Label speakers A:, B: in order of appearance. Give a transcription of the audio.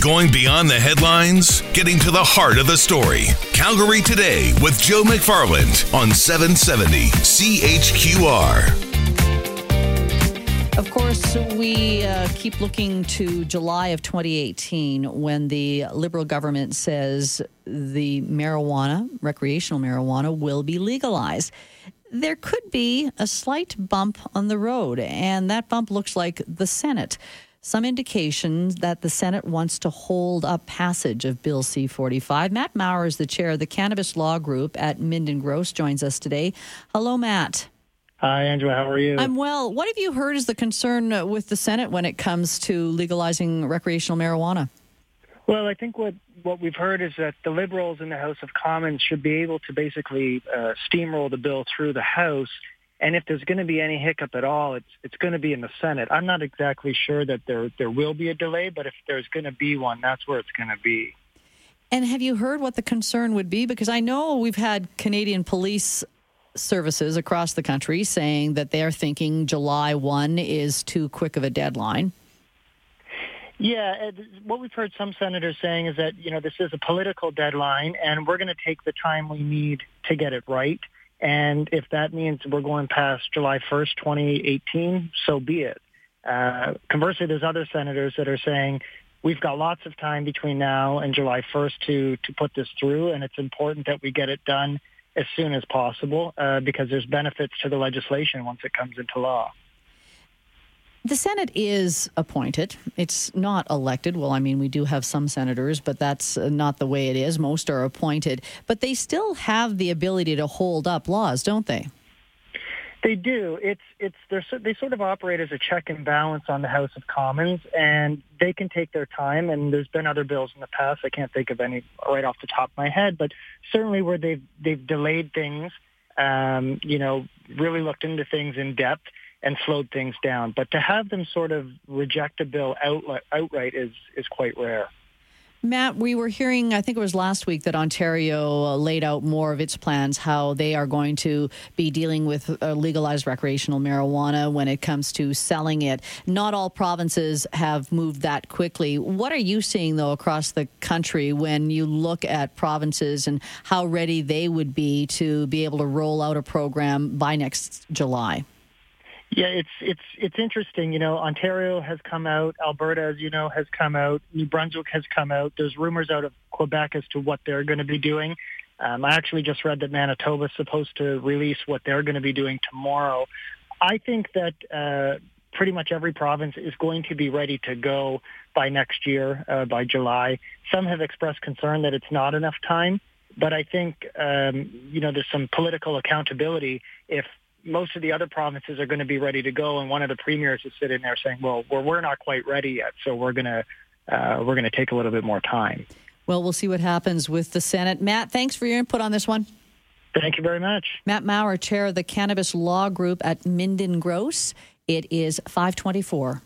A: Going beyond the headlines, getting to the heart of the story. Calgary Today with Joe McFarland on 770 CHQR.
B: Of course, we uh, keep looking to July of 2018 when the Liberal government says the marijuana, recreational marijuana, will be legalized. There could be a slight bump on the road, and that bump looks like the Senate some indications that the Senate wants to hold up passage of Bill C 45. Matt Maurer is the chair of the Cannabis Law Group at Minden Gross, joins us today. Hello, Matt.
C: Hi, Angela. How are you?
B: I'm well. What have you heard is the concern with the Senate when it comes to legalizing recreational marijuana?
C: Well, I think what, what we've heard is that the Liberals in the House of Commons should be able to basically uh, steamroll the bill through the House and if there's going to be any hiccup at all, it's it's going to be in the Senate. I'm not exactly sure that there there will be a delay, but if there's going to be one, that's where it's going to be.
B: And have you heard what the concern would be? Because I know we've had Canadian police services across the country saying that they're thinking July 1 is too quick of a deadline.
C: Yeah, what we've heard some senators saying is that, you know, this is a political deadline and we're going to take the time we need to get it right. And if that means we're going past July 1st, 2018, so be it. Uh, conversely, there's other senators that are saying we've got lots of time between now and July 1st to, to put this through, and it's important that we get it done as soon as possible uh, because there's benefits to the legislation once it comes into law.
B: The Senate is appointed. It's not elected. Well, I mean, we do have some senators, but that's uh, not the way it is. Most are appointed. But they still have the ability to hold up laws, don't they?
C: They do. It's it's they sort of operate as a check and balance on the House of Commons, and they can take their time. And there's been other bills in the past. I can't think of any right off the top of my head, but certainly where they've they've delayed things, um, you know, really looked into things in depth and slowed things down. But to have them sort of reject a bill outright, is, is quite rare.
B: Matt, we were hearing, I think it was last week, that Ontario uh, laid out more of its plans, how they are going to be dealing with uh, legalized recreational marijuana when it comes to selling it. Not all provinces have moved that quickly. What are you seeing, though, across the country when you look at provinces and how ready they would be to be able to roll out a program by next July?
C: Yeah, it's it's it's interesting. You know, Ontario has come out, Alberta, as you know, has come out, New Brunswick has come out. There's rumors out of Quebec as to what they're going to be doing. Um, I actually just read that Manitoba is supposed to release what they're going to be doing tomorrow. I think that uh, pretty much every province is going to be ready to go by next year, uh, by July. Some have expressed concern that it's not enough time, but I think um, you know there's some political accountability if most of the other provinces are going to be ready to go, and one of the premiers is sitting there saying, "Well, we're, we're not quite ready yet, so we're going to uh, we're going to take a little bit more time."
B: Well, we'll see what happens with the Senate. Matt, thanks for your input on this one.
C: Thank you very much.
B: Matt Maurer, chair of the Cannabis Law Group at Minden Gross. It is 524.